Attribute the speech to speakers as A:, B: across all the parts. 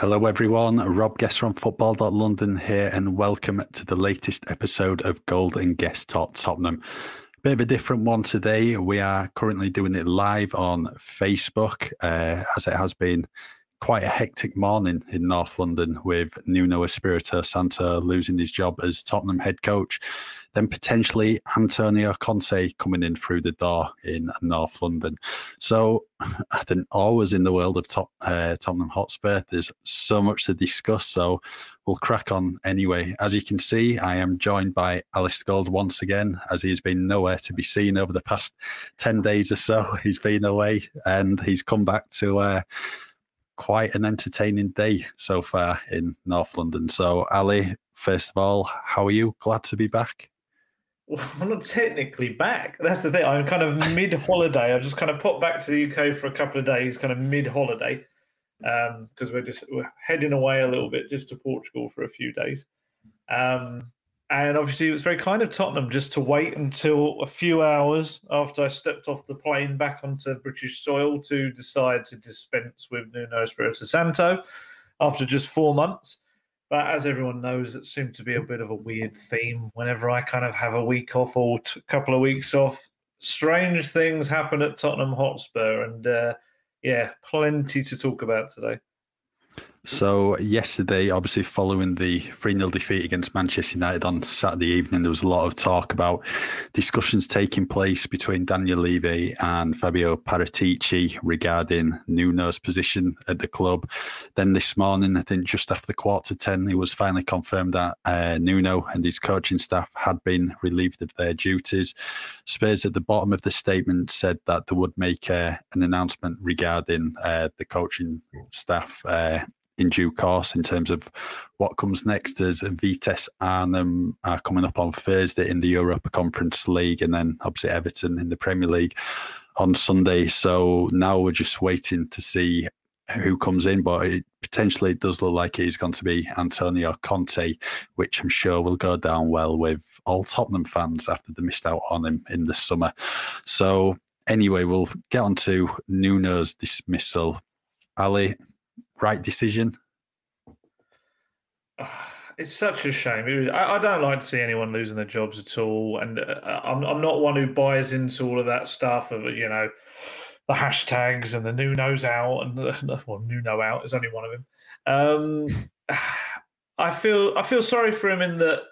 A: Hello, everyone. Rob Guest from Football.London here, and welcome to the latest episode of Gold and Guest Talk Tottenham. Bit of a different one today. We are currently doing it live on Facebook, uh, as it has been quite a hectic morning in North London with Nuno Espirito Santo losing his job as Tottenham head coach then potentially Antonio Conte coming in through the door in North London. So I think always in the world of top, uh, Tottenham Hotspur, there's so much to discuss. So we'll crack on anyway. As you can see, I am joined by Alistair Gold once again, as he's been nowhere to be seen over the past 10 days or so. He's been away and he's come back to uh, quite an entertaining day so far in North London. So, Ali, first of all, how are you? Glad to be back.
B: Well, I'm not technically back. That's the thing. I'm kind of mid holiday. I've just kind of popped back to the UK for a couple of days, kind of mid holiday, because um, we're just we're heading away a little bit just to Portugal for a few days. Um, and obviously, it was very kind of Tottenham just to wait until a few hours after I stepped off the plane back onto British soil to decide to dispense with Nuno Espirito Santo after just four months. But as everyone knows, it seemed to be a bit of a weird theme. Whenever I kind of have a week off or a couple of weeks off, strange things happen at Tottenham Hotspur. And uh, yeah, plenty to talk about today.
A: So yesterday, obviously following the 3 0 defeat against Manchester United on Saturday evening, there was a lot of talk about discussions taking place between Daniel Levy and Fabio Paratici regarding Nuno's position at the club. Then this morning, I think just after quarter to 10, it was finally confirmed that uh, Nuno and his coaching staff had been relieved of their duties. Spurs at the bottom of the statement said that they would make uh, an announcement regarding uh, the coaching staff uh, in due course in terms of what comes next as Vitesse Arnhem are coming up on Thursday in the Europa Conference League and then obviously Everton in the Premier League on Sunday. So now we're just waiting to see who comes in, but it potentially does look like he's going to be Antonio Conte, which I'm sure will go down well with all Tottenham fans after they missed out on him in the summer. So anyway, we'll get on to Nuno's dismissal. Ali, right decision?
B: It's such a shame. I, I, don't like to see anyone losing their jobs at all, and uh, I'm, I'm not one who buys into all of that stuff of you know the hashtags and the new Nuno's out and the, well Nuno out is only one of them. Um, I feel I feel sorry for him in that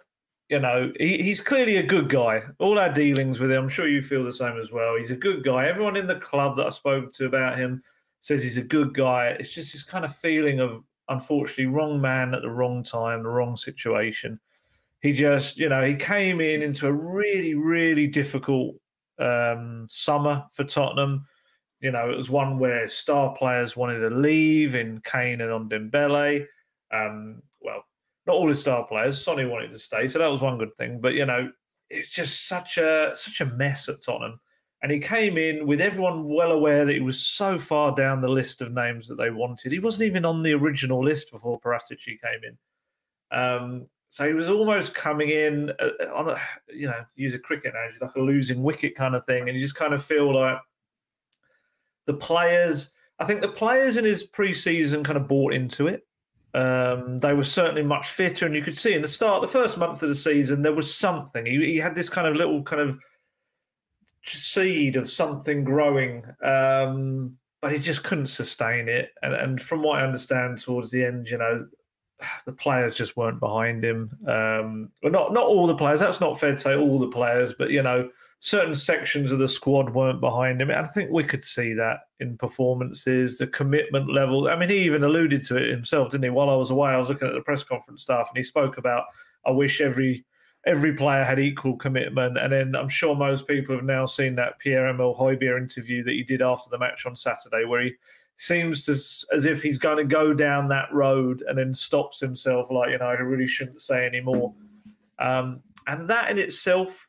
B: you know he, he's clearly a good guy. All our dealings with him, I'm sure you feel the same as well. He's a good guy. Everyone in the club that I spoke to about him says he's a good guy. It's just this kind of feeling of unfortunately wrong man at the wrong time, the wrong situation. He just, you know, he came in into a really, really difficult um, summer for Tottenham. You know, it was one where star players wanted to leave in Kane and Ndombele. Um, well, not all his star players. Sonny wanted to stay, so that was one good thing. But you know, it's just such a such a mess at Tottenham. And he came in with everyone well aware that he was so far down the list of names that they wanted. He wasn't even on the original list before Paratici came in. Um, so he was almost coming in uh, on a, you know, use a cricket analogy, like a losing wicket kind of thing. And you just kind of feel like the players, I think the players in his preseason kind of bought into it. Um, they were certainly much fitter, and you could see in the start, the first month of the season, there was something. He, he had this kind of little kind of seed of something growing, um, but he just couldn't sustain it. And, and, from what I understand, towards the end, you know, the players just weren't behind him. Um, well, not not all the players. That's not fair to say all the players, but you know, certain sections of the squad weren't behind him. I think we could see that in performances, the commitment level. I mean, he even alluded to it himself, didn't he? While I was away, I was looking at the press conference stuff, and he spoke about, "I wish every." Every player had equal commitment. And then I'm sure most people have now seen that Pierre Emile Højbjerg interview that he did after the match on Saturday, where he seems to, as if he's going to go down that road and then stops himself, like, you know, I really shouldn't say anymore. Um, and that in itself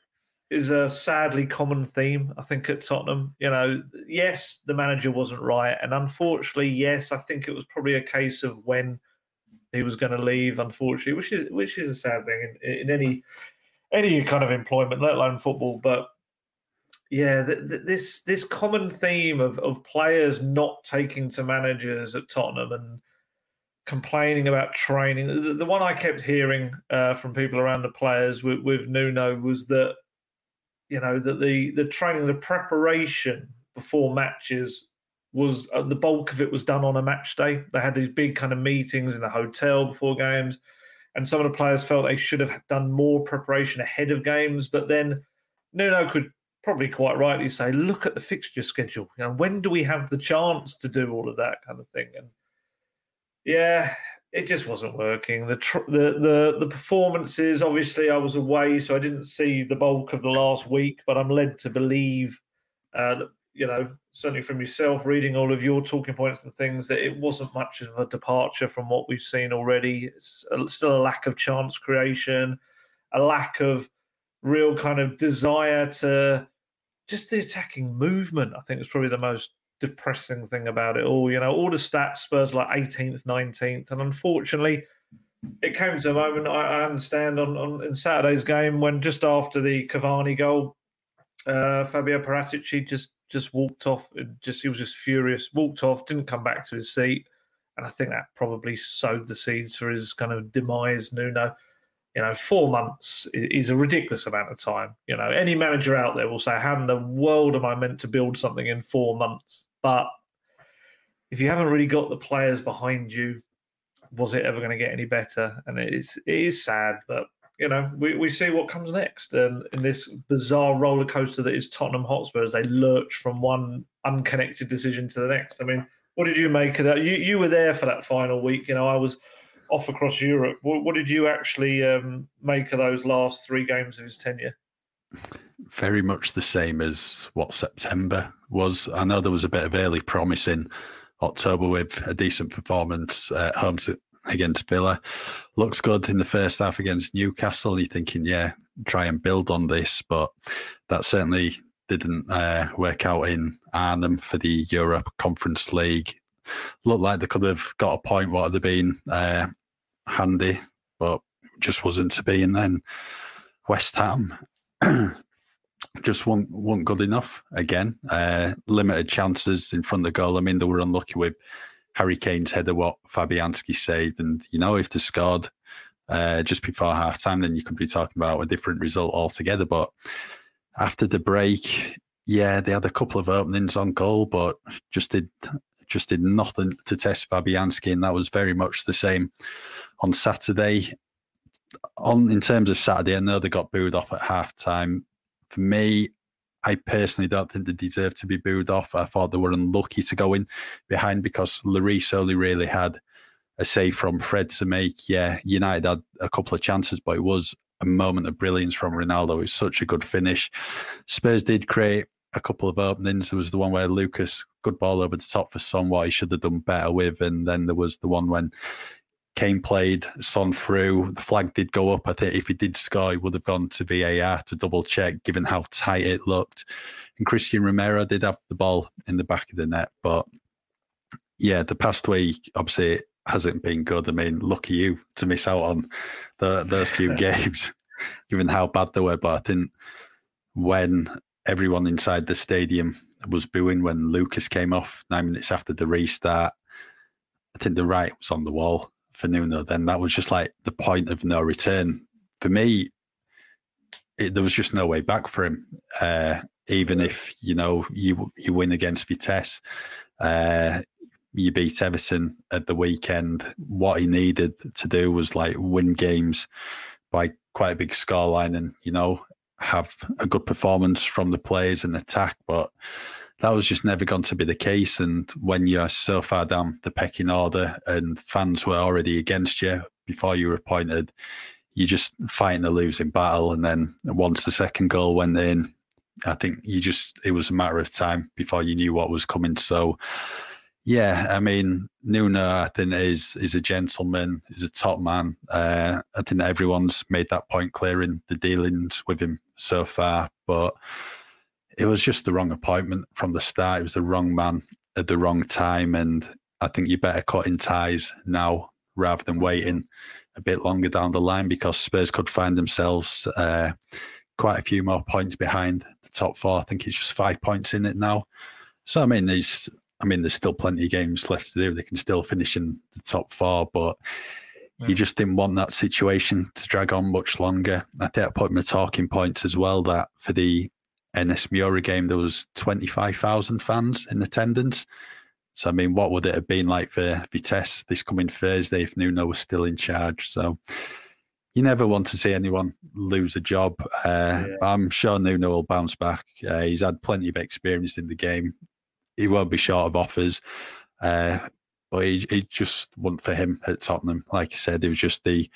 B: is a sadly common theme, I think, at Tottenham. You know, yes, the manager wasn't right. And unfortunately, yes, I think it was probably a case of when he was going to leave, unfortunately, which is which is a sad thing in, in any any kind of employment, let alone football. But yeah, this this common theme of of players not taking to managers at Tottenham and complaining about training. The, the one I kept hearing uh, from people around the players with, with Nuno was that you know that the the training, the preparation before matches was uh, the bulk of it was done on a match day. They had these big kind of meetings in the hotel before games, and some of the players felt they should have done more preparation ahead of games. But then Nuno could probably quite rightly say, "Look at the fixture schedule. You know, when do we have the chance to do all of that kind of thing?" And yeah, it just wasn't working. The tr- the the the performances. Obviously, I was away, so I didn't see the bulk of the last week. But I'm led to believe uh, that you know, certainly from yourself, reading all of your talking points and things, that it wasn't much of a departure from what we've seen already. It's still a lack of chance creation, a lack of real kind of desire to just the attacking movement. I think was probably the most depressing thing about it all. You know, all the stats Spurs like 18th, 19th, and unfortunately, it came to a moment. I, understand on, on in Saturday's game when just after the Cavani goal, uh, Fabio Paratici just just walked off. And Just he was just furious. Walked off, didn't come back to his seat, and I think that probably sowed the seeds for his kind of demise. Nuno, you know, four months is a ridiculous amount of time. You know, any manager out there will say, "How in the world am I meant to build something in four months?" But if you haven't really got the players behind you, was it ever going to get any better? And it is it is sad, but you know, we, we see what comes next. And in this bizarre roller coaster that is Tottenham Hotspur as they lurch from one unconnected decision to the next. I mean, what did you make of that? You you were there for that final week. You know, I was off across Europe. What, what did you actually um, make of those last three games of his tenure?
A: Very much the same as what September was. I know there was a bit of early promise in October with a decent performance at home to against Villa. Looks good in the first half against Newcastle. You're thinking, yeah, try and build on this, but that certainly didn't uh, work out in Arnhem for the Europe Conference League. Looked like they could have got a point, what had been uh, handy, but just wasn't to be. And then West Ham just weren't, weren't good enough again. Uh, limited chances in front of the goal. I mean, they were unlucky with Harry Kane's header, what Fabianski saved. And, you know, if they scored uh, just before half time, then you could be talking about a different result altogether. But after the break, yeah, they had a couple of openings on goal, but just did just did nothing to test Fabianski, and that was very much the same on Saturday. On in terms of Saturday, I know they got booed off at half time. For me, I personally don't think they deserve to be booed off. I thought they were unlucky to go in behind because Lloris only really had a save from Fred to make. Yeah, United had a couple of chances, but it was a moment of brilliance from Ronaldo. It was such a good finish. Spurs did create a couple of openings. There was the one where Lucas, good ball over the top for Son, what he should have done better with. And then there was the one when Kane played Son through. The flag did go up. I think if he did score, he would have gone to VAR to double check, given how tight it looked. And Cristian Romero did have the ball in the back of the net. But yeah, the past week, obviously, it hasn't been good. I mean, lucky you to miss out on the, those few games, given how bad they were. But I think when everyone inside the stadium was booing when Lucas came off nine minutes after the restart, I think the right was on the wall for Nuno, then that was just like the point of no return. For me, it, there was just no way back for him. Uh, even if you know you you win against Vitesse, uh, you beat Everton at the weekend. What he needed to do was like win games by quite a big scoreline, and you know have a good performance from the players and attack. But that was just never going to be the case. And when you're so far down the pecking order and fans were already against you before you were appointed, you're just fighting the losing battle. And then once the second goal went in, I think you just it was a matter of time before you knew what was coming. So yeah, I mean Nuno, I think is is a gentleman, is a top man. Uh, I think everyone's made that point clear in the dealings with him so far, but it was just the wrong appointment from the start. It was the wrong man at the wrong time, and I think you better cut in ties now rather than waiting a bit longer down the line because Spurs could find themselves uh, quite a few more points behind the top four. I think it's just five points in it now. So I mean, there's I mean, there's still plenty of games left to do. They can still finish in the top four, but yeah. you just didn't want that situation to drag on much longer. I think I put the talking points as well that for the NS Mura game, there was 25,000 fans in attendance. So, I mean, what would it have been like for Vitesse this coming Thursday if Nuno was still in charge? So, you never want to see anyone lose a job. Uh, yeah. I'm sure Nuno will bounce back. Uh, he's had plenty of experience in the game. He won't be short of offers. Uh, but he, he just wasn't for him at Tottenham. Like I said, it was just the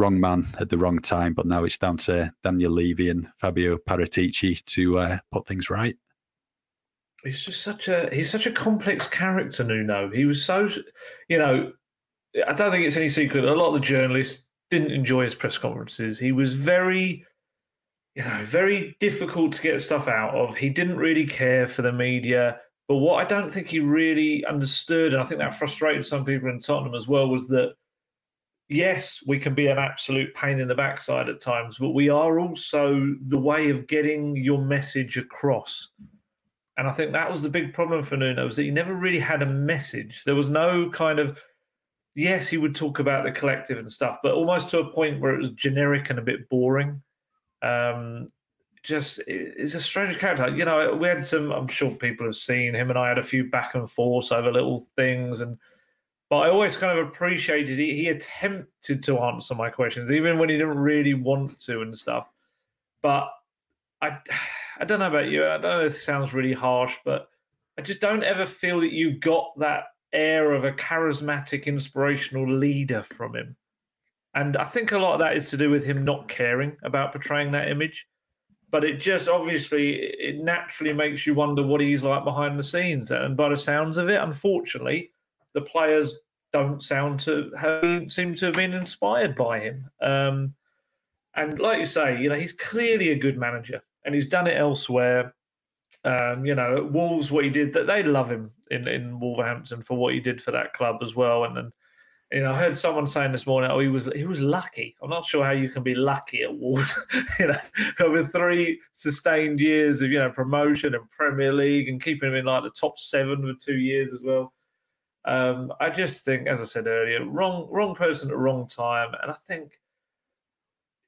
A: wrong man at the wrong time. But now it's down to Daniel Levy and Fabio Paratici to uh, put things right.
B: He's just such a he's such a complex character, Nuno. He was so, you know, I don't think it's any secret. A lot of the journalists didn't enjoy his press conferences. He was very, you know, very difficult to get stuff out of. He didn't really care for the media. But what I don't think he really understood, and I think that frustrated some people in Tottenham as well, was that yes, we can be an absolute pain in the backside at times, but we are also the way of getting your message across. And I think that was the big problem for Nuno was that he never really had a message. There was no kind of yes, he would talk about the collective and stuff, but almost to a point where it was generic and a bit boring. Um, just it's a strange character. You know, we had some. I'm sure people have seen him, and I had a few back and forths over little things, and but I always kind of appreciated he, he attempted to answer my questions, even when he didn't really want to and stuff. But I I don't know about you. I don't know if it sounds really harsh, but I just don't ever feel that you got that air of a charismatic, inspirational leader from him. And I think a lot of that is to do with him not caring about portraying that image. But it just obviously it naturally makes you wonder what he's like behind the scenes. And by the sounds of it, unfortunately, the players don't sound to have seem to have been inspired by him. Um, and like you say, you know, he's clearly a good manager and he's done it elsewhere. Um, you know, Wolves, what he did, that they love him in, in Wolverhampton for what he did for that club as well. And then, you know, I heard someone saying this morning, oh, he was he was lucky. I'm not sure how you can be lucky at Wolves. you know, over three sustained years of you know promotion and Premier League and keeping him in like the top seven for two years as well. Um, I just think, as I said earlier, wrong wrong person at wrong time, and I think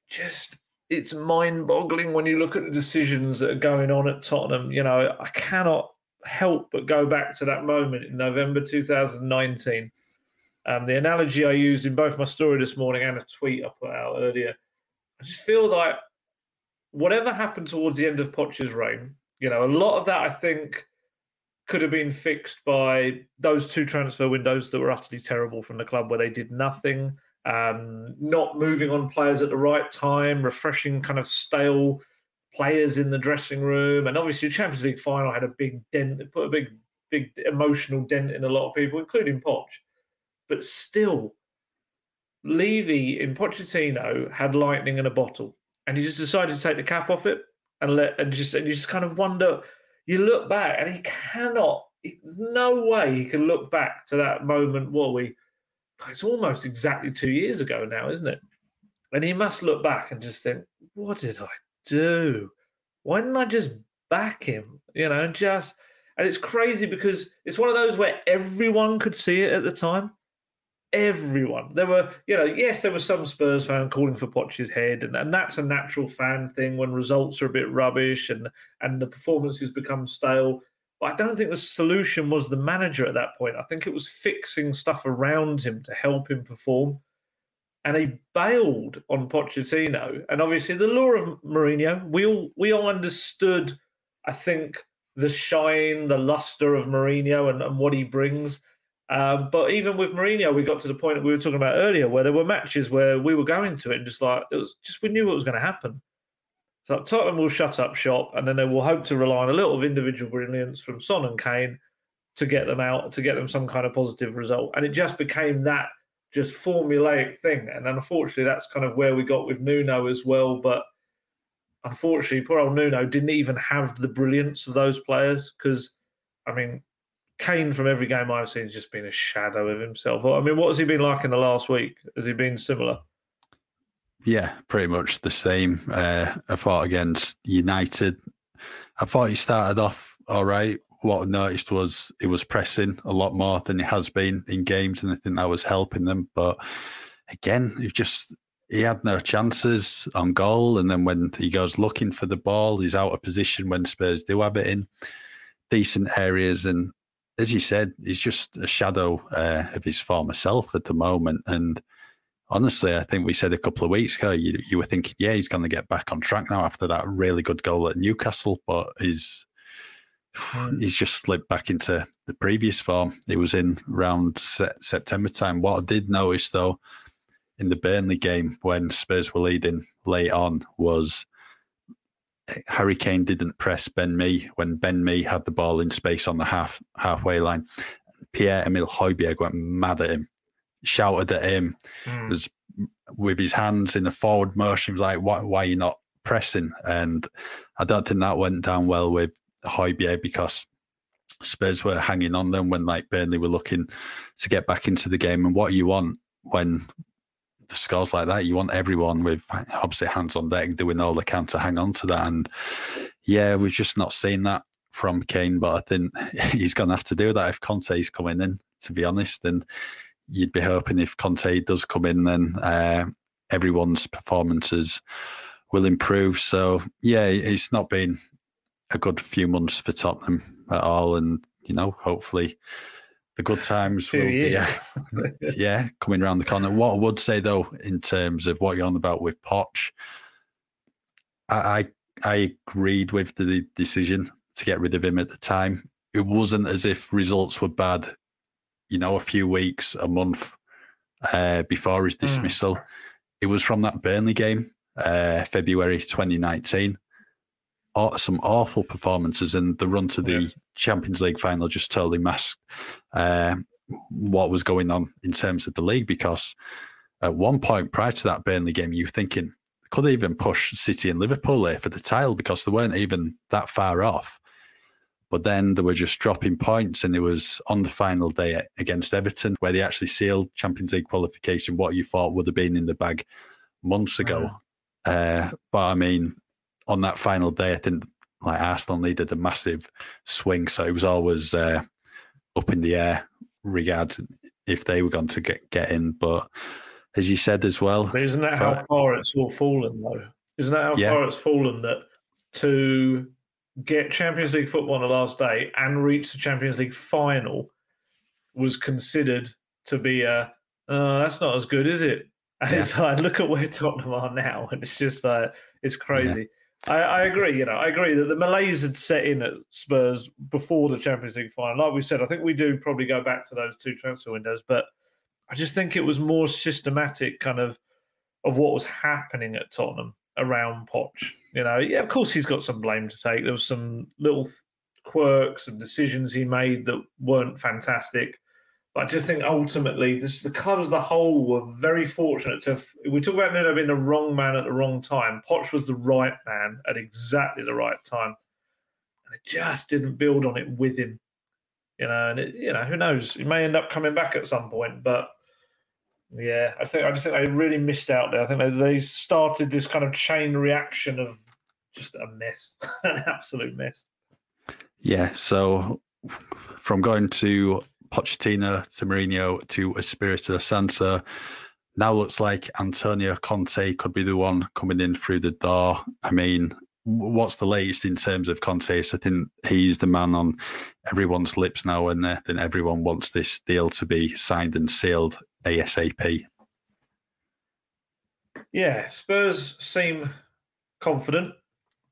B: just it's mind boggling when you look at the decisions that are going on at Tottenham. You know, I cannot help but go back to that moment in November 2019. Um, the analogy I used in both my story this morning and a tweet I put out earlier, I just feel like whatever happened towards the end of Poch's reign, you know, a lot of that I think could have been fixed by those two transfer windows that were utterly terrible from the club where they did nothing um, not moving on players at the right time, refreshing kind of stale players in the dressing room, and obviously the Champions League final had a big dent, put a big, big emotional dent in a lot of people, including Poch. But still, Levy in Pochettino had lightning in a bottle, and he just decided to take the cap off it and let and just and you just kind of wonder. You look back, and he cannot. There's no way he can look back to that moment. What we it's almost exactly two years ago now, isn't it? And he must look back and just think, what did I do? Why didn't I just back him? You know, and just and it's crazy because it's one of those where everyone could see it at the time. Everyone. There were, you know, yes, there were some Spurs fan calling for Poch's head, and, and that's a natural fan thing when results are a bit rubbish and and the performances become stale. But I don't think the solution was the manager at that point. I think it was fixing stuff around him to help him perform. And he bailed on Pochettino. And obviously, the law of Mourinho, we all we all understood. I think the shine, the luster of Mourinho, and, and what he brings. Um, but even with Mourinho, we got to the point that we were talking about earlier, where there were matches where we were going to it and just like it was just we knew what was going to happen. So Tottenham will shut up shop, and then they will hope to rely on a little of individual brilliance from Son and Kane to get them out, to get them some kind of positive result. And it just became that just formulaic thing. And unfortunately, that's kind of where we got with Nuno as well. But unfortunately, poor old Nuno didn't even have the brilliance of those players because, I mean, Kane from every game I've seen has just been a shadow of himself. I mean, what has he been like in the last week? Has he been similar?
A: Yeah, pretty much the same. Uh, I thought against United, I thought he started off all right. What I noticed was he was pressing a lot more than he has been in games, and I think that was helping them. But again, he just he had no chances on goal, and then when he goes looking for the ball, he's out of position when Spurs do have it in decent areas. And as you said, he's just a shadow uh, of his former self at the moment, and honestly, I think we said a couple of weeks ago, you, you were thinking, yeah, he's going to get back on track now after that really good goal at Newcastle, but he's hmm. he's just slipped back into the previous form. He was in around September time. What I did notice though, in the Burnley game when Spurs were leading late on, was Harry Kane didn't press Ben Mee when Ben Mee had the ball in space on the half halfway line. Pierre Emile Højbjerg went mad at him shouted at him, mm. was with his hands in the forward motion. He was like, why, why are you not pressing? And I don't think that went down well with Højbjerg because Spurs were hanging on them when like Burnley were looking to get back into the game. And what you want when scores like that, you want everyone with obviously hands on deck doing all they can to hang on to that. And yeah, we've just not seen that from Kane, but I think he's going to have to do that if Conte's coming in, to be honest. And you'd be hoping if Conte does come in, then uh, everyone's performances will improve. So yeah, it's not been a good few months for Tottenham at all, and you know, hopefully the good times will be uh, yeah coming around the corner. What I would say though, in terms of what you're on about with Poch, I, I I agreed with the decision to get rid of him at the time. It wasn't as if results were bad you know, a few weeks, a month uh, before his hmm. dismissal. Mm. It was from that Burnley game, uh, February 2019. some awful performances, and the run to the yeah. Champions League final just totally masked uh, what was going on in terms of the league. Because at one point prior to that Burnley game, you were thinking could they even push City and Liverpool there for the title because they weren't even that far off. But then they were just dropping points, and it was on the final day against Everton where they actually sealed Champions League qualification. What you thought would have been in the bag months ago, uh, but I mean, on that final day, I think like Arsenal needed a massive swing, so it was always uh, up in the air regarding if they were going to get get in. But as you said as well,
B: but isn't that for, how far it's all fallen though? Isn't that how yeah. far it's fallen that to get Champions League football on the last day and reach the Champions League final was considered to be a oh, that's not as good, is it? And yeah. it's like look at where Tottenham are now, and it's just like it's crazy. Yeah. I, I, agree, you know, I agree that the malaise had set in at Spurs before the Champions League final. Like we said, I think we do probably go back to those two transfer windows, but I just think it was more systematic kind of of what was happening at Tottenham around Poch. You know, yeah, of course he's got some blame to take. There was some little quirks and decisions he made that weren't fantastic. But I just think ultimately, this, the club as a whole were very fortunate to. We talk about Nuno being the wrong man at the wrong time. Poch was the right man at exactly the right time, and it just didn't build on it with him. You know, and it, you know who knows? He may end up coming back at some point, but yeah, I think I just think they really missed out there. I think they, they started this kind of chain reaction of just a mess, an absolute mess.
A: Yeah. So from going to Pochettino to Mourinho to Espirito Santo, now looks like Antonio Conte could be the one coming in through the door. I mean, what's the latest in terms of Conte? I think he's the man on everyone's lips now, and then everyone wants this deal to be signed and sealed ASAP.
B: Yeah, Spurs seem confident,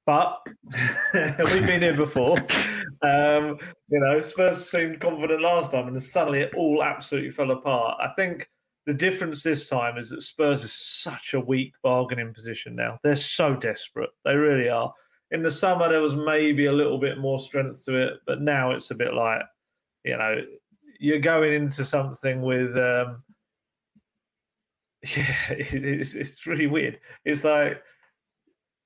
B: but we've been here before. um, you know, Spurs seemed confident last time, and suddenly it all absolutely fell apart. I think the difference this time is that Spurs is such a weak bargaining position now. They're so desperate. They really are. In the summer, there was maybe a little bit more strength to it, but now it's a bit like, you know, you're going into something with. Um, yeah, it's, it's really weird. It's like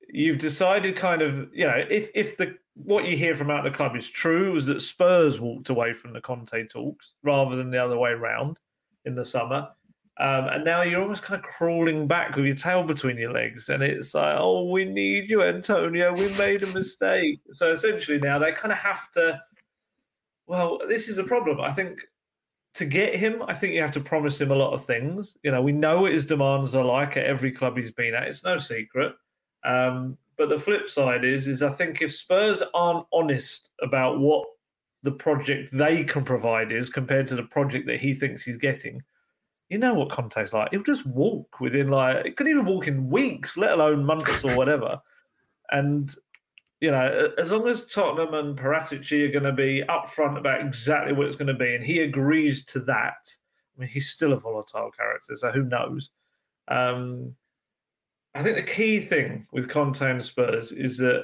B: you've decided kind of, you know, if if the what you hear from out the club is true, is that Spurs walked away from the Conte talks rather than the other way around in the summer. Um, and now you're almost kind of crawling back with your tail between your legs. And it's like, oh, we need you, Antonio. We made a mistake. So essentially now they kind of have to, well, this is a problem. I think to get him, I think you have to promise him a lot of things. You know, we know what his demands are like at every club he's been at. It's no secret. Um, but the flip side is, is I think if Spurs aren't honest about what the project they can provide is compared to the project that he thinks he's getting, you know what Conte's like. He'll just walk within like it could even walk in weeks, let alone months or whatever. And you know, as long as Tottenham and Paratici are going to be upfront about exactly what it's going to be, and he agrees to that, I mean, he's still a volatile character, so who knows? Um, I think the key thing with Conte and Spurs is that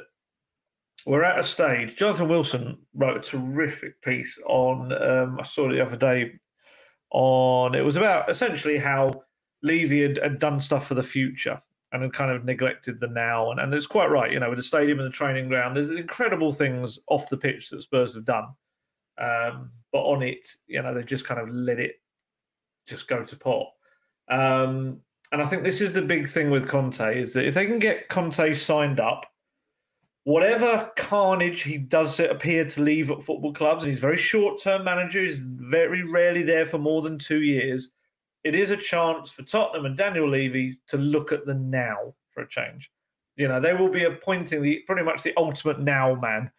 B: we're at a stage. Jonathan Wilson wrote a terrific piece on. Um, I saw it the other day. On it was about essentially how Levy had, had, done stuff for the future and had kind of neglected the now. And, and it's quite right, you know, with the stadium and the training ground, there's incredible things off the pitch that Spurs have done. Um, but on it, you know, they've just kind of let it just go to pot. Um, and I think this is the big thing with Conte is that if they can get Conte signed up, whatever carnage he does appear to leave at football clubs, and he's very short-term manager, he's very rarely there for more than two years. It is a chance for Tottenham and Daniel Levy to look at the now for a change. You know, they will be appointing the pretty much the ultimate now man.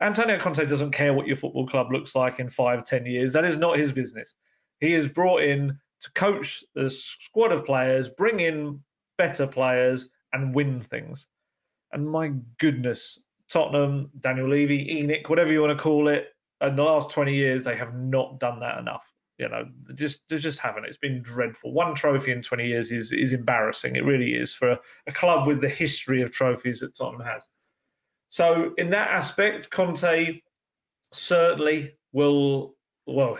B: Antonio Conte doesn't care what your football club looks like in five, ten years. That is not his business. He is brought in to coach the squad of players, bring in better players, and win things. And my goodness, Tottenham, Daniel Levy, ENIC, whatever you want to call it, in the last 20 years, they have not done that enough. You know, they just they just haven't. It's been dreadful. One trophy in 20 years is is embarrassing. It really is for a, a club with the history of trophies that Tottenham has. So in that aspect, Conte certainly will well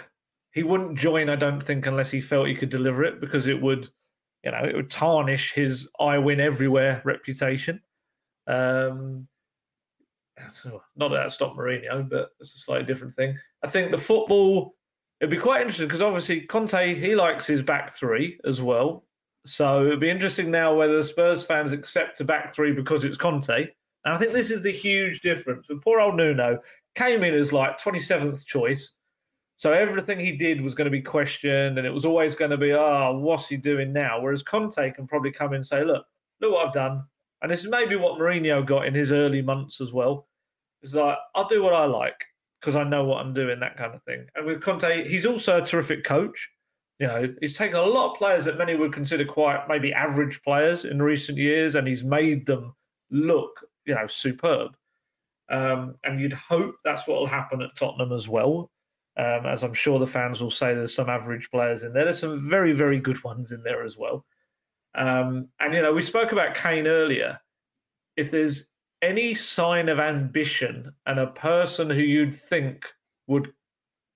B: he wouldn't join, I don't think, unless he felt he could deliver it, because it would, you know, it would tarnish his "I win everywhere" reputation. Um, not that that stopped Mourinho, but it's a slightly different thing. I think the football it'd be quite interesting because obviously Conte he likes his back three as well. So it'd be interesting now whether the Spurs fans accept a back three because it's Conte. And I think this is the huge difference. With poor old Nuno came in as like 27th choice, so everything he did was going to be questioned, and it was always going to be, oh, what's he doing now? Whereas Conte can probably come in and say, look, look what I've done. And this is maybe what Mourinho got in his early months as well. It's like, I'll do what I like because I know what I'm doing, that kind of thing. And with Conte, he's also a terrific coach. You know, he's taken a lot of players that many would consider quite maybe average players in recent years, and he's made them look, you know, superb. Um, and you'd hope that's what will happen at Tottenham as well. Um, as I'm sure the fans will say, there's some average players in there. There's some very, very good ones in there as well. Um, and, you know, we spoke about Kane earlier. If there's any sign of ambition and a person who you'd think would,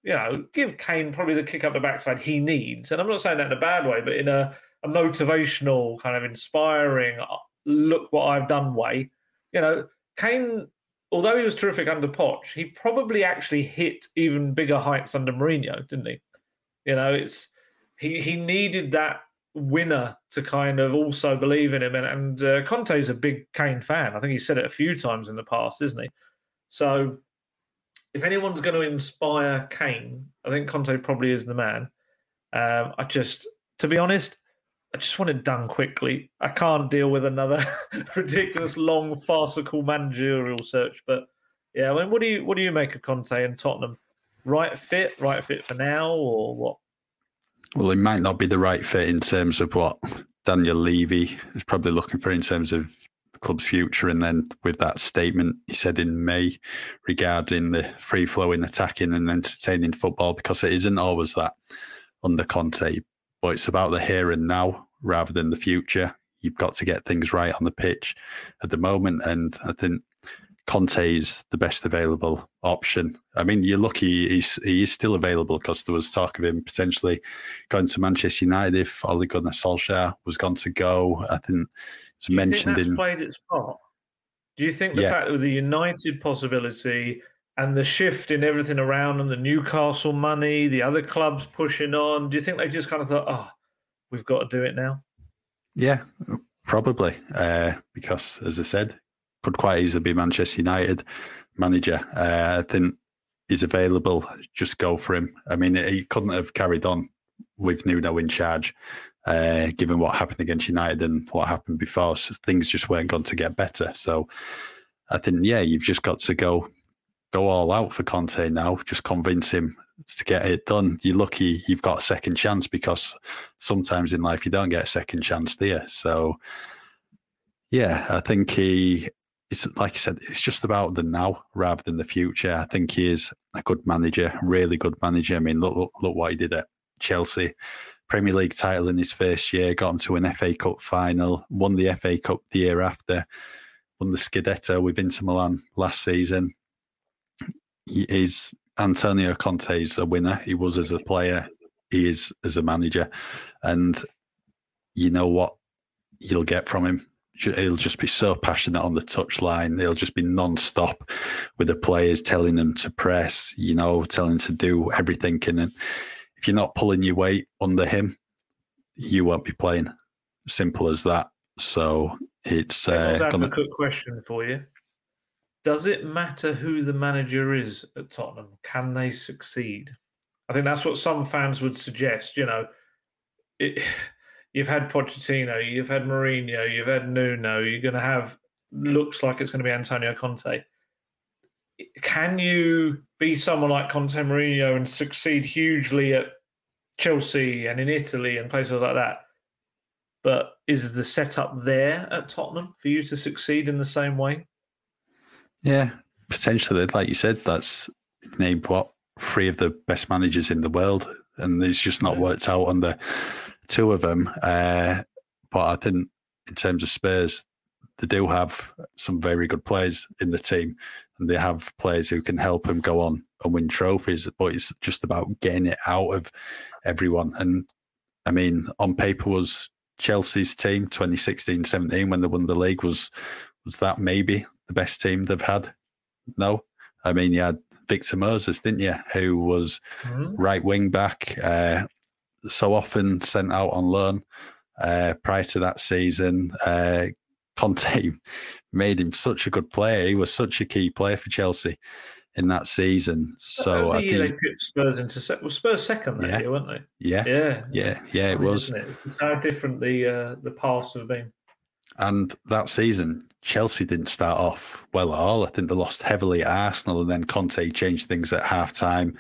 B: you know, give Kane probably the kick up the backside he needs, and I'm not saying that in a bad way, but in a, a motivational, kind of inspiring, uh, look what I've done way, you know, Kane although he was terrific under Poch, he probably actually hit even bigger heights under Mourinho, didn't he? You know, it's he he needed that winner to kind of also believe in him. And, and uh, Conte's a big Kane fan. I think he said it a few times in the past, isn't he? So if anyone's going to inspire Kane, I think Conte probably is the man. Um, I just, to be honest, I just want it done quickly. I can't deal with another ridiculous, long, farcical managerial search. But yeah, I mean, what do you what do you make of Conte and Tottenham? Right fit, right fit for now, or what?
A: Well, it might not be the right fit in terms of what Daniel Levy is probably looking for in terms of the club's future. And then with that statement he said in May regarding the free flowing, attacking, and entertaining football, because it isn't always that under Conte, but it's about the here and now rather than the future. You've got to get things right on the pitch at the moment. And I think Conte is the best available option. I mean, you're lucky he's he is still available because there was talk of him potentially going to Manchester United if Ole Gunnar Solskjaer was going to go. I think it's mentioned
B: in
A: played
B: its part. Do you think the yeah. fact of the United possibility and the shift in everything around and the Newcastle money, the other clubs pushing on, do you think they just kind of thought, oh, we've got to do it now?
A: Yeah, probably. Uh, because, as I said, could quite easily be Manchester United manager. Uh, I think he's available. Just go for him. I mean, he couldn't have carried on with Nuno in charge, uh, given what happened against United and what happened before. So things just weren't going to get better. So I think, yeah, you've just got to go go all out for Conte now. Just convince him to get it done. You're lucky you've got a second chance because sometimes in life you don't get a second chance, you? So yeah, I think he it's like I said, it's just about the now rather than the future. I think he is a good manager, really good manager. I mean, look, look, look what he did at Chelsea. Premier League title in his first year, got into an FA Cup final, won the FA Cup the year after, won the Scudetto with Inter Milan last season. He is Antonio Conte is a winner. He was as a player, he is as a manager, and you know what you'll get from him he'll just be so passionate on the touchline. He'll just be non-stop with the players, telling them to press, you know, telling them to do everything. And if you're not pulling your weight under him, you won't be playing. Simple as that. So it's uh,
B: a gonna... quick question for you. Does it matter who the manager is at Tottenham? Can they succeed? I think that's what some fans would suggest. You know, it, you've had Pochettino, you've had Mourinho, you've had Nuno, you're going to have looks like it's going to be Antonio Conte. Can you be someone like Conte Mourinho and succeed hugely at Chelsea and in Italy and places like that? But is the setup there at Tottenham for you to succeed in the same way?
A: Yeah, potentially. Like you said, that's named what three of the best managers in the world, and it's just not yeah. worked out on the two of them. Uh, but I think in terms of Spurs, they do have some very good players in the team, and they have players who can help them go on and win trophies. But it's just about getting it out of everyone. And I mean, on paper was Chelsea's team 2016-17 when they won the league was was that maybe the best team they've had? No, I mean you had Victor Moses, didn't you? Who was mm-hmm. right wing back, uh, so often sent out on loan uh, prior to that season. Uh, Conte made him such a good player. He was such a key player for Chelsea in that season. So
B: that I think, they put Spurs into se- well, Spurs second that yeah, year, weren't they?
A: Yeah,
B: yeah,
A: yeah, yeah. It was.
B: It? It's how different the uh, the past have been.
A: And that season, Chelsea didn't start off well at all. I think they lost heavily at Arsenal, and then Conte changed things at half time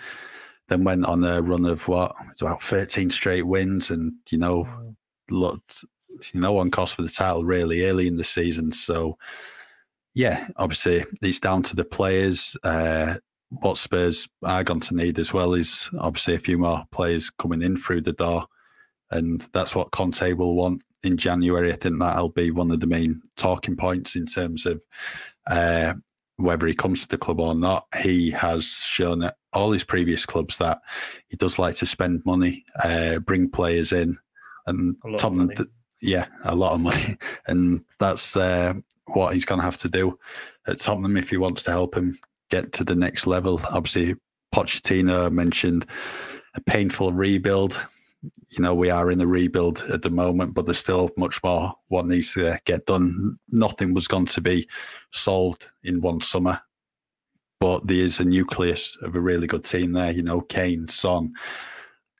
A: then went on a run of what it's about 13 straight wins and you know mm. looked you know on cost for the title really early in the season so yeah obviously it's down to the players uh, what Spurs are going to need as well is obviously a few more players coming in through the door and that's what Conte will want in January I think that'll be one of the main talking points in terms of uh, whether he comes to the club or not, he has shown at all his previous clubs that he does like to spend money, uh, bring players in, and Tottenham, yeah, a lot of money, and that's uh, what he's going to have to do at Tottenham if he wants to help him get to the next level. Obviously, Pochettino mentioned a painful rebuild you know, we are in the rebuild at the moment, but there's still much more what needs to get done. Nothing was going to be solved in one summer, but there is a nucleus of a really good team there. You know, Kane, Son,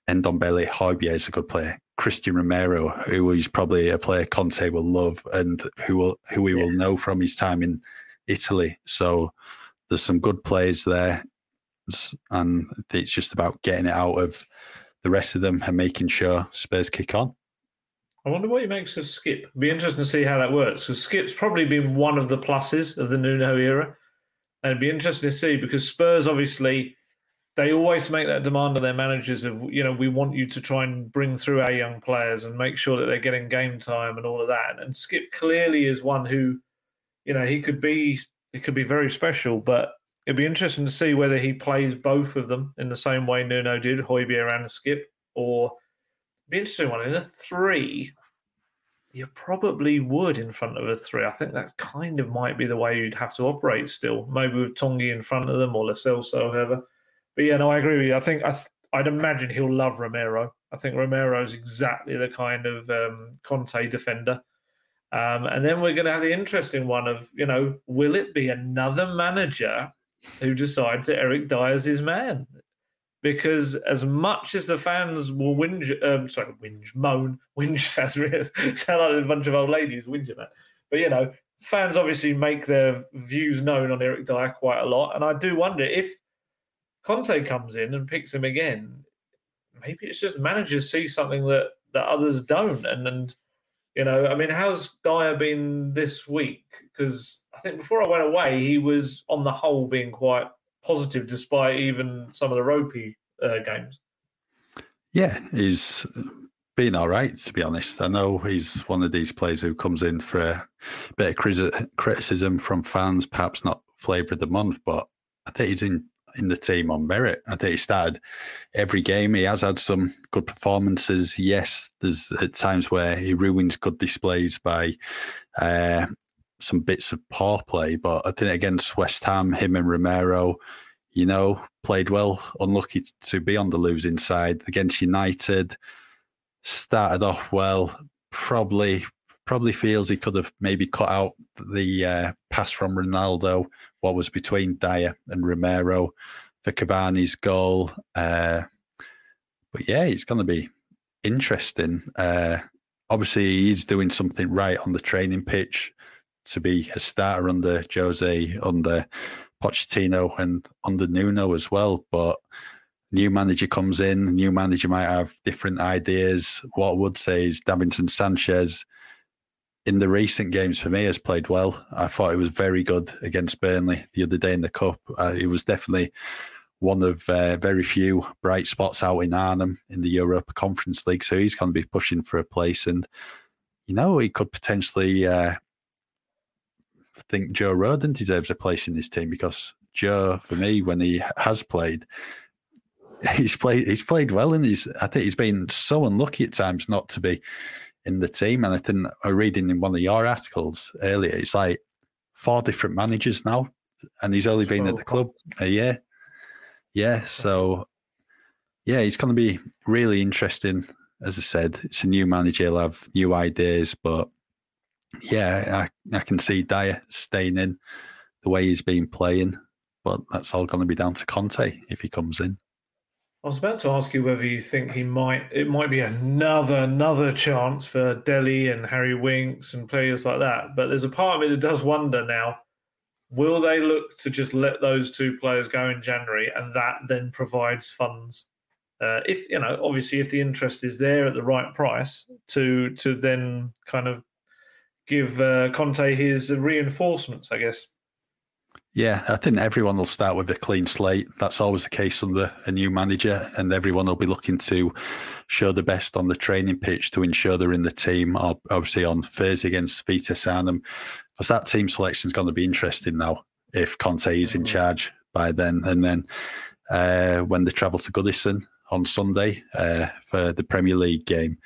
A: Ndombele, Højbjerg is a good player. Cristian Romero, who is probably a player Conte will love and who will who we will know from his time in Italy. So there's some good players there, and it's just about getting it out of the rest of them are making sure Spurs kick on.
B: I wonder what he makes of Skip. It'd be interesting to see how that works because Skip's probably been one of the pluses of the Nuno era. And it'd be interesting to see because Spurs obviously they always make that demand on their managers of you know we want you to try and bring through our young players and make sure that they're getting game time and all of that. And Skip clearly is one who, you know, he could be he could be very special, but it'd be interesting to see whether he plays both of them in the same way Nuno did, Højbjerg and Skip, or be interesting one in a three. You probably would in front of a three. I think that kind of might be the way you'd have to operate still. Maybe with Tanguy in front of them or Celso or whoever. But yeah, no, I agree with you. I think I I'd imagine he'll love Romero. I think Romero's exactly the kind of um, Conte defender. Um, and then we're going to have the interesting one of, you know, will it be another manager who decides that Eric Dier's his man? Because as much as the fans will whinge, um, sorry, whinge, moan, whinge sounds sound like a bunch of old ladies whinging that. But, you know, fans obviously make their views known on Eric Dier quite a lot. And I do wonder if Conte comes in and picks him again, maybe it's just managers see something that that others don't, and and you know, I mean, how's Dier been this week? Because I think before I went away, he was on the whole being quite positive, despite even some of the ropey uh, games.
A: Yeah, he's been all right, to be honest. I know he's one of these players who comes in for a bit of criticism from fans, perhaps not flavour of the month, but I think he's in in the team on merit. I think he started every game. He has had some good performances. Yes, there's at times where he ruins good displays by uh, some bits of poor play, but I think against West Ham, him and Romero, you know, played well. Unlucky to be on the losing side against United. Started off well. Probably probably feels he could have maybe cut out the uh, pass from Ronaldo, what was between Dier and Romero for Cavani's goal. Uh, but yeah, it's going to be interesting. Uh, obviously, he's doing something right on the training pitch to be a starter under Jose, under Pochettino, and under Nuno as well. But new manager comes in, new manager might have different ideas. What I would say is Davinson Sanchez in the recent games for me has played well. I thought he was very good against Burnley the other day in the cup. Uh, he was definitely one of uh, very few bright spots out in Arnhem in the Europa Conference League. So he's going to be pushing for a place, and you know he could potentially uh, think Joe Rodon deserves a place in this team because Joe, for me, when he has played. He's played. He's played well, and he's. I think he's been so unlucky at times not to be in the team. And I think I reading in one of your articles earlier, it's like four different managers now, and he's only been at the club a year. Yeah, so yeah, it's going to be really interesting. As I said, it's a new manager; he'll have new ideas, but yeah, I, I can see Dier staying in the way he's been playing. But that's all going to be down to Conte if he comes in.
B: I was about to ask you whether you think he might it might be another another chance for Dele and Harry Winks and players like that. But there's a part of me that does wonder now, will they look to just let those two players go in January and that then provides funds? Uh, if you know, obviously if the interest is there at the right price to to then kind of give uh, Conte his reinforcements, I guess.
A: Yeah, I think everyone will start with a clean slate. That's always the case under a new manager, and everyone will be looking to show the best on the training pitch to ensure they're in the team. Obviously, on Thursday against Vitesse Arnhem, because that team selection is going to be interesting now. If Conte is in mm-hmm. charge by then, and then uh, when they travel to Goodison on Sunday uh, for the Premier League game.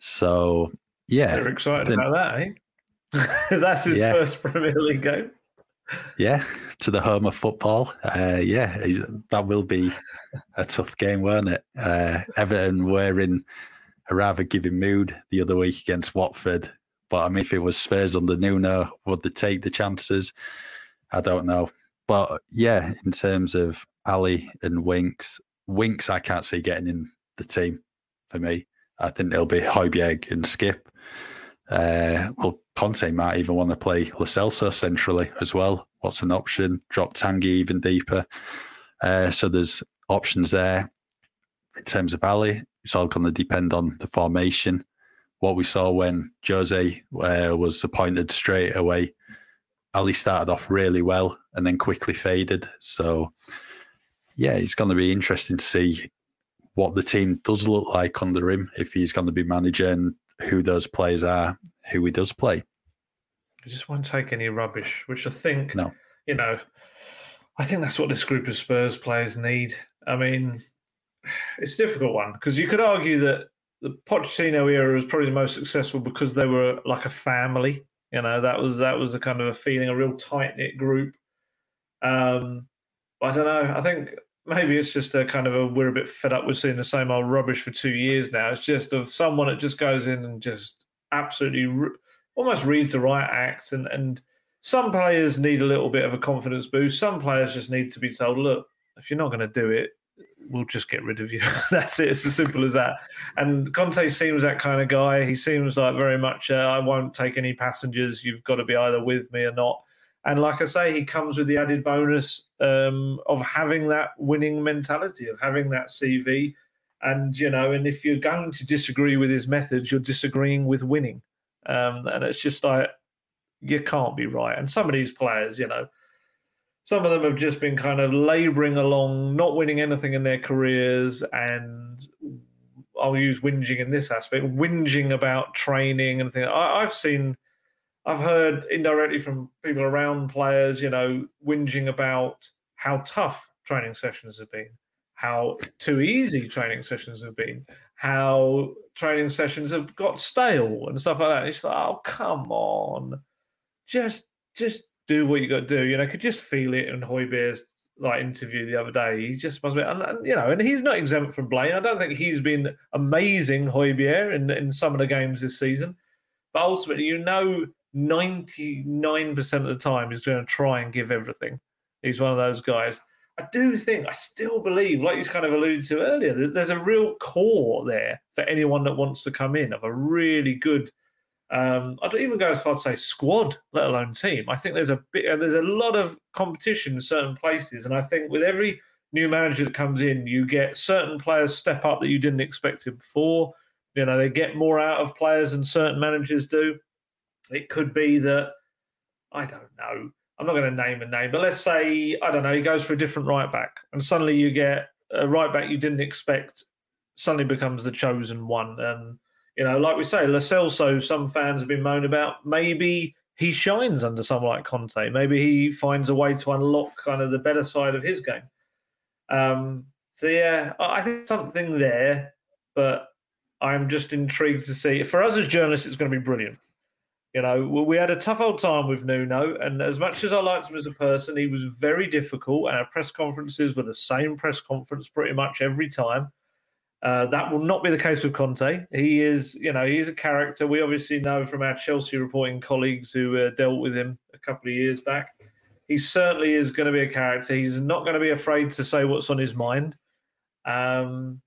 A: So yeah,
B: they're excited then, about that. Eh? That's his yeah. first Premier League game
A: yeah, to the home of football. Uh, yeah, that will be a tough game, won't it? Uh, Everton were in a rather giving mood the other week against Watford. But I mean, if it was Spurs under Nuno, would they take the chances? I don't know. But yeah, in terms of Alli and Winks, Winks, I can't see getting in the team for me. I think it'll be Højbjerg and Skip. Uh, well, Conte might even want to play Lo Celso centrally as well. What's an option? Drop Tanguy even deeper. Uh, so there's options there. In terms of Alli, it's all going to depend on the formation. what we saw when Jose uh, was appointed straight away. Alli started off really well and then quickly faded. So, yeah, it's going to be interesting to see what the team does look like under him if he's going to be manager and who those players are, who he does play.
B: He just won't take any rubbish, which I think,
A: no.
B: you know, I think that's what this group of Spurs players need. I mean, it's a difficult one because you could argue that the Pochettino era was probably the most successful because they were like a family. You know, that was that was a kind of a feeling, a real tight knit group. Um, I don't know. I think maybe it's just a kind of a we're a bit fed up with seeing the same old rubbish for two years now. It's just of someone that just goes in and just absolutely re- almost reads the right acts and and some players need a little bit of a confidence boost. Some players just need to be told, look, if you're not going to do it, we'll just get rid of you. That's it. It's as simple as that. And Conte seems that kind of guy. He seems like very much, uh, I won't take any passengers. You've got to be either with me or not. And like I say, he comes with the added bonus um, of having that winning mentality, of having that CV. And, you know, and if you're going to disagree with his methods, you're disagreeing with winning. Um, and it's just like, you can't be right. And some of these players, you know, some of them have just been kind of labouring along, not winning anything in their careers, and I'll use whinging in this aspect, whinging about training and things. I, have seen, I've heard indirectly from people around players, you know, whinging about how tough training sessions have been, how too easy training sessions have been, how training sessions have got stale and stuff like that. It's like, oh, come on, just, just do what you got to do. You know, I could just feel it in Højbjerg's like interview the other day. He just must be, and, and, you know, and he's not exempt from blame. I don't think he's been amazing, Højbjerg in in some of the games this season, but ultimately, you know, ninety nine percent of the time he's going to try and give everything. He's one of those guys. I do think, I still believe, like you kind of alluded to earlier, that there's a real core there for anyone that wants to come in of a really good um, I'd even go as far to say squad, let alone team. I think there's a bit, there's a lot of competition in certain places, and I think with every new manager that comes in, you get certain players step up that you didn't expect to before. You know, they get more out of players than certain managers do. It could be that I don't know. I'm not going to name a name, but let's say I don't know. He goes for a different right back, and suddenly you get a right back you didn't expect. Suddenly becomes the chosen one, and you know, like we say, Lo some fans have been moaning about. Maybe he shines under someone like Conte. Maybe he finds a way to unlock kind of the better side of his game. Um, so yeah, I think something there, but I'm just intrigued to see. For us as journalists, it's going to be brilliant. You know, we had a tough old time with Nuno, and as much as I liked him as a person, he was very difficult. And our press conferences were the same press conference pretty much every time. Uh, that will not be the case with Conte. He is, you know, he's a character. We obviously know from our Chelsea reporting colleagues who uh, dealt with him a couple of years back. He certainly is going to be a character. He's not going to be afraid to say what's on his mind. Um,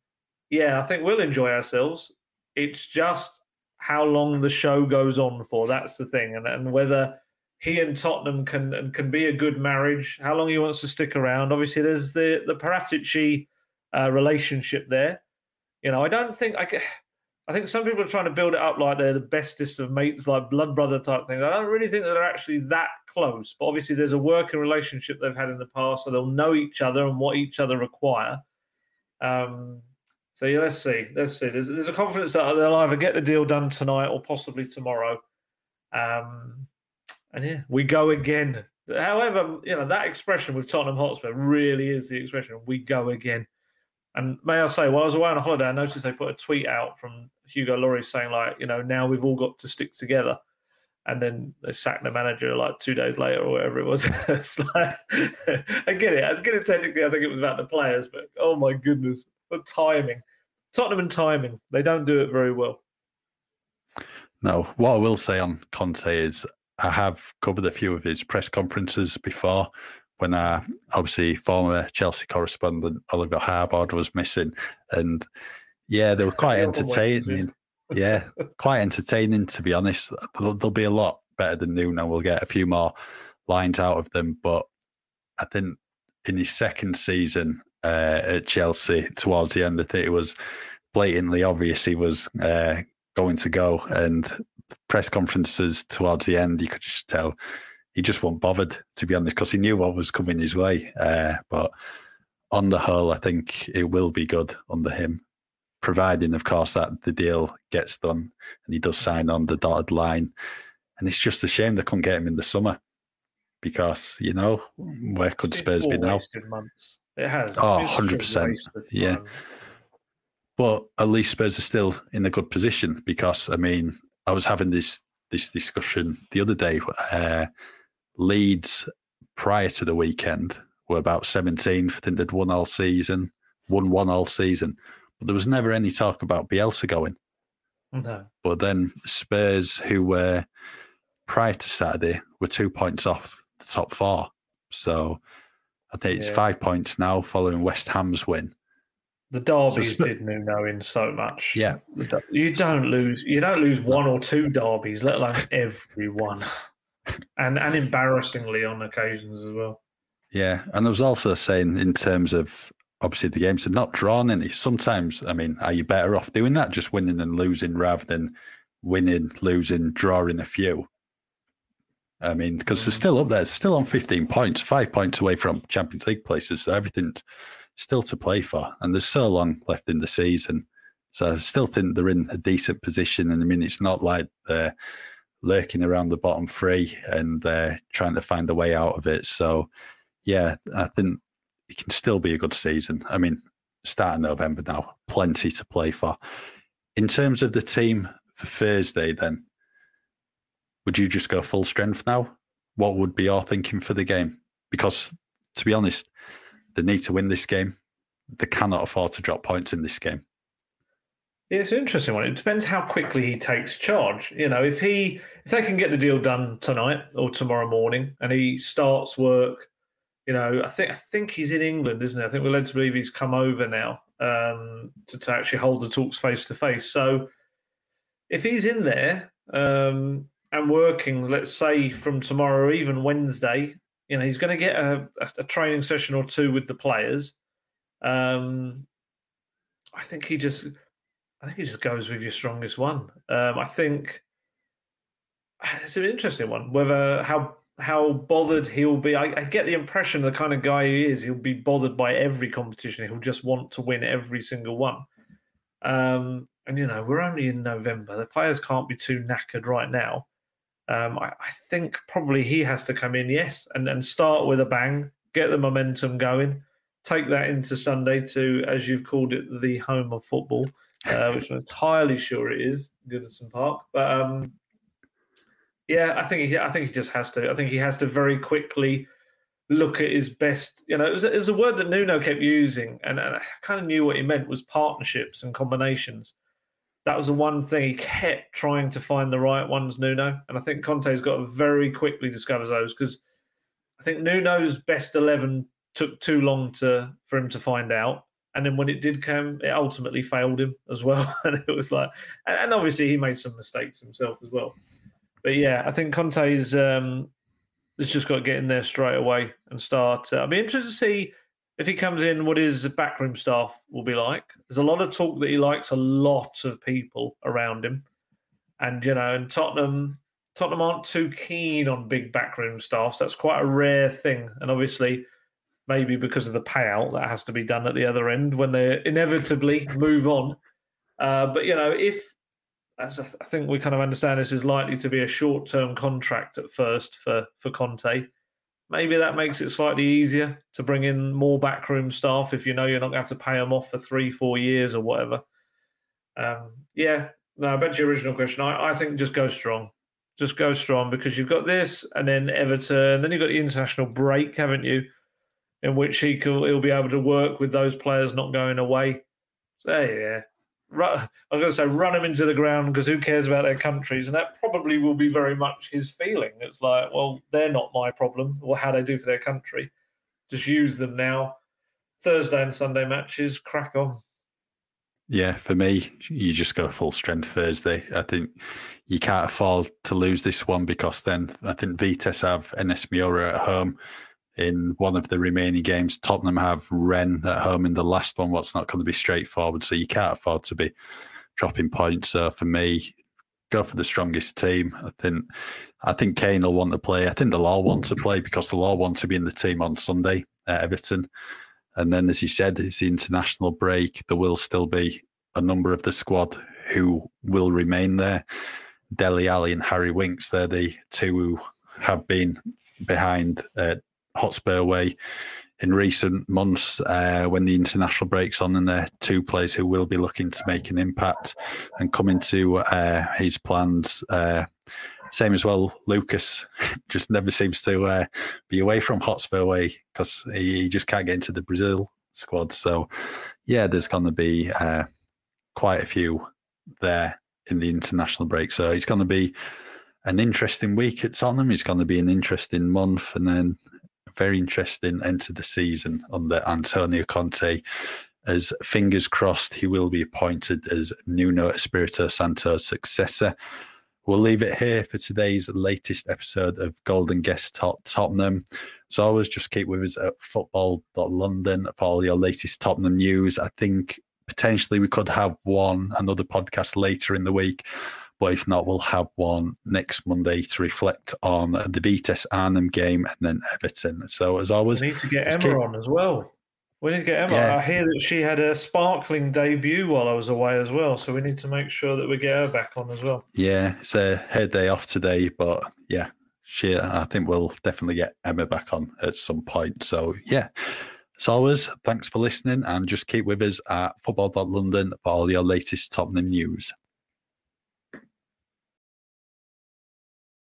B: yeah, I think we'll enjoy ourselves. It's just how long the show goes on for. That's the thing, and and whether he and Tottenham can can be a good marriage. How long he wants to stick around. Obviously, there's the the Paratici uh, relationship there you know, I don't think I. I think some people are trying to build it up like they're the bestest of mates, like blood brother type thing. I don't really think that they're actually that close. But obviously, there's a working relationship they've had in the past, so they'll know each other and what each other require. Um, so yeah, let's see. Let's see. There's, there's a confidence that they'll either get the deal done tonight or possibly tomorrow. Um, and yeah, we go again. However, you know that expression with Tottenham Hotspur really is the expression "we go again." And may I say, while I was away on a holiday, I noticed they put a tweet out from Hugo Lloris saying, like, you know, now we've all got to stick together. And then they sacked the manager like two days later or whatever it was. it's like, I get it. I get it technically. I think it was about the players, but oh my goodness, the timing. Tottenham and timing, they don't do it very well.
A: No, what I will say on Conte is I have covered a few of his press conferences before, when uh, obviously former Chelsea correspondent Oliver Harbord was missing, and yeah, they were quite entertaining. yeah, quite entertaining to be honest. They'll, they'll, be a lot better than Nuno. We'll get a few more lines out of them, but I think in his second season uh, at Chelsea, towards the end, I think it was blatantly obvious he was uh, going to go. And press conferences towards the end, you could just tell he just wasn't bothered, to be honest, because he knew what was coming his way. Uh, but on the whole, I think it will be good under him, providing, of course, that the deal gets done and he does sign on the dotted line. And it's just a shame they couldn't get him in the summer because, you know, where could Spurs be now?
B: Months. It has.
A: Oh, 100%. Yeah. But at least Spurs are still in a good position because, I mean, I was having this this discussion the other day. Uh, Leeds prior to the weekend were about 17th. I think they'd won all season, won one all season. But there was never any talk about Bielsa going.
B: No.
A: But then Spurs, who were prior to Saturday, were two points off the top four. So I think it's yeah. five points now following West Ham's win.
B: The derbies so, did Nuno in so much.
A: Yeah,
B: you don't lose. You don't lose one or two derbies, let alone every one, and and embarrassingly on occasions as well.
A: Yeah, and I was also saying in terms of obviously the games are not drawn any. Sometimes, I mean, are you better off doing that, just winning and losing rather than winning, losing, drawing a few? I mean, because they're still up there, still on 15 points, five points away from Champions League places. So everything's still to play for. And there's so long left in the season. So I still think they're in a decent position. And I mean, it's not like they're lurking around the bottom three and they're trying to find a way out of it. So, yeah, I think it can still be a good season. I mean, starting November now, plenty to play for. In terms of the team for Thursday, then, would you just go full strength now? What would be our thinking for the game? Because to be honest, they need to win this game. They cannot afford to drop points in this game.
B: It's an interesting one. It depends how quickly he takes charge. You know, if he if they can get the deal done tonight or tomorrow morning, and he starts work, you know, I think I think he's in England, isn't he? I think we're led to believe he's come over now um, to, to actually hold the talks face to face. So if he's in there um, and working, let's say from tomorrow or even Wednesday, you know, he's going to get a, a, training session or two with the players. Um, I think he just, I think he just goes with your strongest one. Um, I think it's an interesting one. Whether how how bothered he'll be, I, I, get the impression the kind of guy he is. He'll be bothered by every competition. He'll just want to win every single one. Um, and you know, we're only in November. The players can't be too knackered right now. Um, I, I, think probably he has to come in, yes, and, and start with a bang, get the momentum going, take that into Sunday to, as you've called it, the home of football, uh, which I'm entirely sure it is, Goodison Park. But um, yeah, I think he, I think he just has to. I think he has to very quickly look at his best. You know, it was, it was a word that Nuno kept using, and, and I kind of knew what he meant was partnerships and combinations that was the one thing he kept trying to find the right ones, Nuno. And I think Conte's got to very quickly discover those because I think Nuno's best 11 took too long to for him to find out. And then when it did come, it ultimately failed him as well. and it was like, and obviously he made some mistakes himself as well. But yeah, I think Conte's um, has just got to get in there straight away and start. Uh, I'd be interested to see if he comes in, what his backroom staff will be like. There's a lot of talk that he likes a lot of people around him, and you know, and Tottenham, Tottenham aren't too keen on big backroom staffs. That's quite a rare thing, and obviously, maybe because of the payout that has to be done at the other end when they inevitably move on. Uh, but you know, if as I think we kind of understand, this is likely to be a short-term contract at first for for Conte maybe that makes it slightly easier to bring in more backroom staff if you know you're not going to have to pay them off for three, four years or whatever. Um, yeah, no, back to your original question. I, I think just go strong. Just go strong because you've got this and then Everton, then you've got the international break, haven't you? In which he could, he'll be able to work with those players not going away. So, yeah, I'm going to say run them into the ground because who cares about their countries? And that probably will be very much his feeling. It's like, well, they're not my problem or how they do for their country. Just use them now. Thursday and Sunday matches, crack on.
A: Yeah, for me, you just go full strength Thursday. I think you can't afford to lose this one because then I think Vitesse have NS Mura at home in one of the remaining games. Tottenham have Rennes at home in the last one. What's not going to be straightforward, so you can't afford to be dropping points. So for me, go for the strongest team. I think I think Kane will want to play. I think they'll all want to play because they'll all want to be in the team on Sunday at Everton. And then, as you said, it's the international break. There will still be a number of the squad who will remain there. Dele Alli and Harry Winks, they're the two who have been behind uh, Hotspur Way in recent months uh, when the international breaks on, and they're two players who will be looking to make an impact and come into uh, his plans. Uh, same as well, Lucas just never seems to uh, be away from Hotspur Way because he, he, just can't get into the Brazil squad. So, yeah, there's going to be uh, quite a few there in the international break. So it's going to be an interesting week at Tottenham. It's going to be an interesting month, and then very interesting end to the season under Antonio Conte. As fingers crossed, he will be appointed as Nuno Espirito Santo's successor. We'll leave it here for today's latest episode of Golden Guest Top Tottenham. So always just keep with us at football.london for all your latest Tottenham news. I think potentially we could have one another podcast later in the week. But if not, we'll have one next Monday to reflect on the Vitesse Arnhem game and then Everton. So as always,
B: we need to get Emma keep... on as well. We need to get Emma. Yeah. I hear that she had a sparkling debut while I was away as well. So we need to make sure that we get her back on as well.
A: Yeah, it's uh, her day off today, but yeah, she. I think we'll definitely get Emma back on at some point. So yeah. As always, thanks for listening and just keep with us at football.london for all your latest Tottenham news.